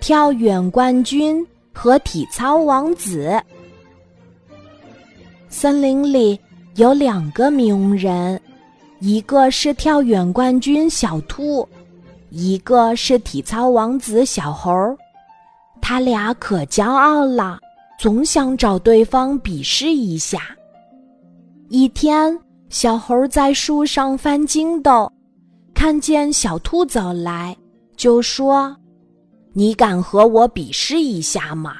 跳远冠军和体操王子。森林里有两个名人，一个是跳远冠军小兔，一个是体操王子小猴。他俩可骄傲了，总想找对方比试一下。一天，小猴在树上翻筋斗，看见小兔走来，就说：“你敢和我比试一下吗？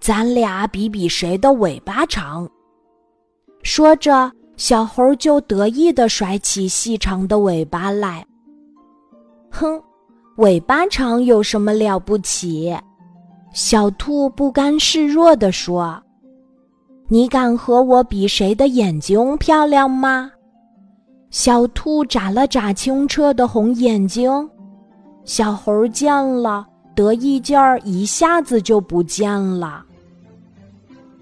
咱俩比比谁的尾巴长。”说着，小猴就得意地甩起细长的尾巴来。哼，尾巴长有什么了不起？小兔不甘示弱地说：“你敢和我比谁的眼睛漂亮吗？”小兔眨了眨清澈的红眼睛，小猴见了，得意劲儿一下子就不见了。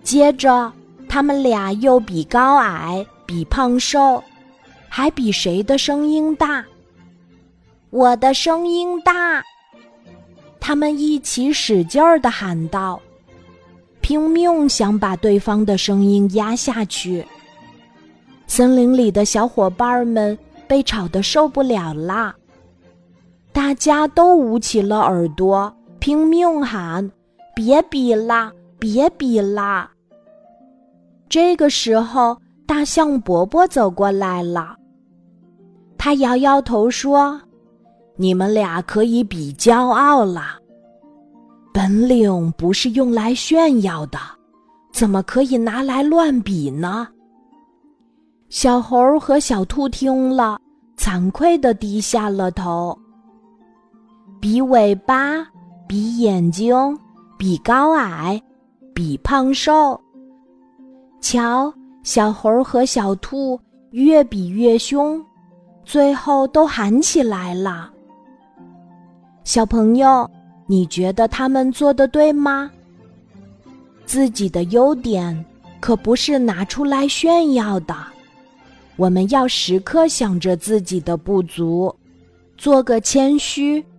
接着。他们俩又比高矮，比胖瘦，还比谁的声音大。我的声音大。他们一起使劲儿的喊道，拼命想把对方的声音压下去。森林里的小伙伴们被吵得受不了啦，大家都捂起了耳朵，拼命喊：“别比啦，别比啦！”这个时候，大象伯伯走过来了。他摇摇头说：“你们俩可以比骄傲了，本领不是用来炫耀的，怎么可以拿来乱比呢？”小猴和小兔听了，惭愧的低下了头。比尾巴，比眼睛，比高矮，比胖瘦。瞧，小猴和小兔越比越凶，最后都喊起来了。小朋友，你觉得他们做的对吗？自己的优点可不是拿出来炫耀的，我们要时刻想着自己的不足，做个谦虚、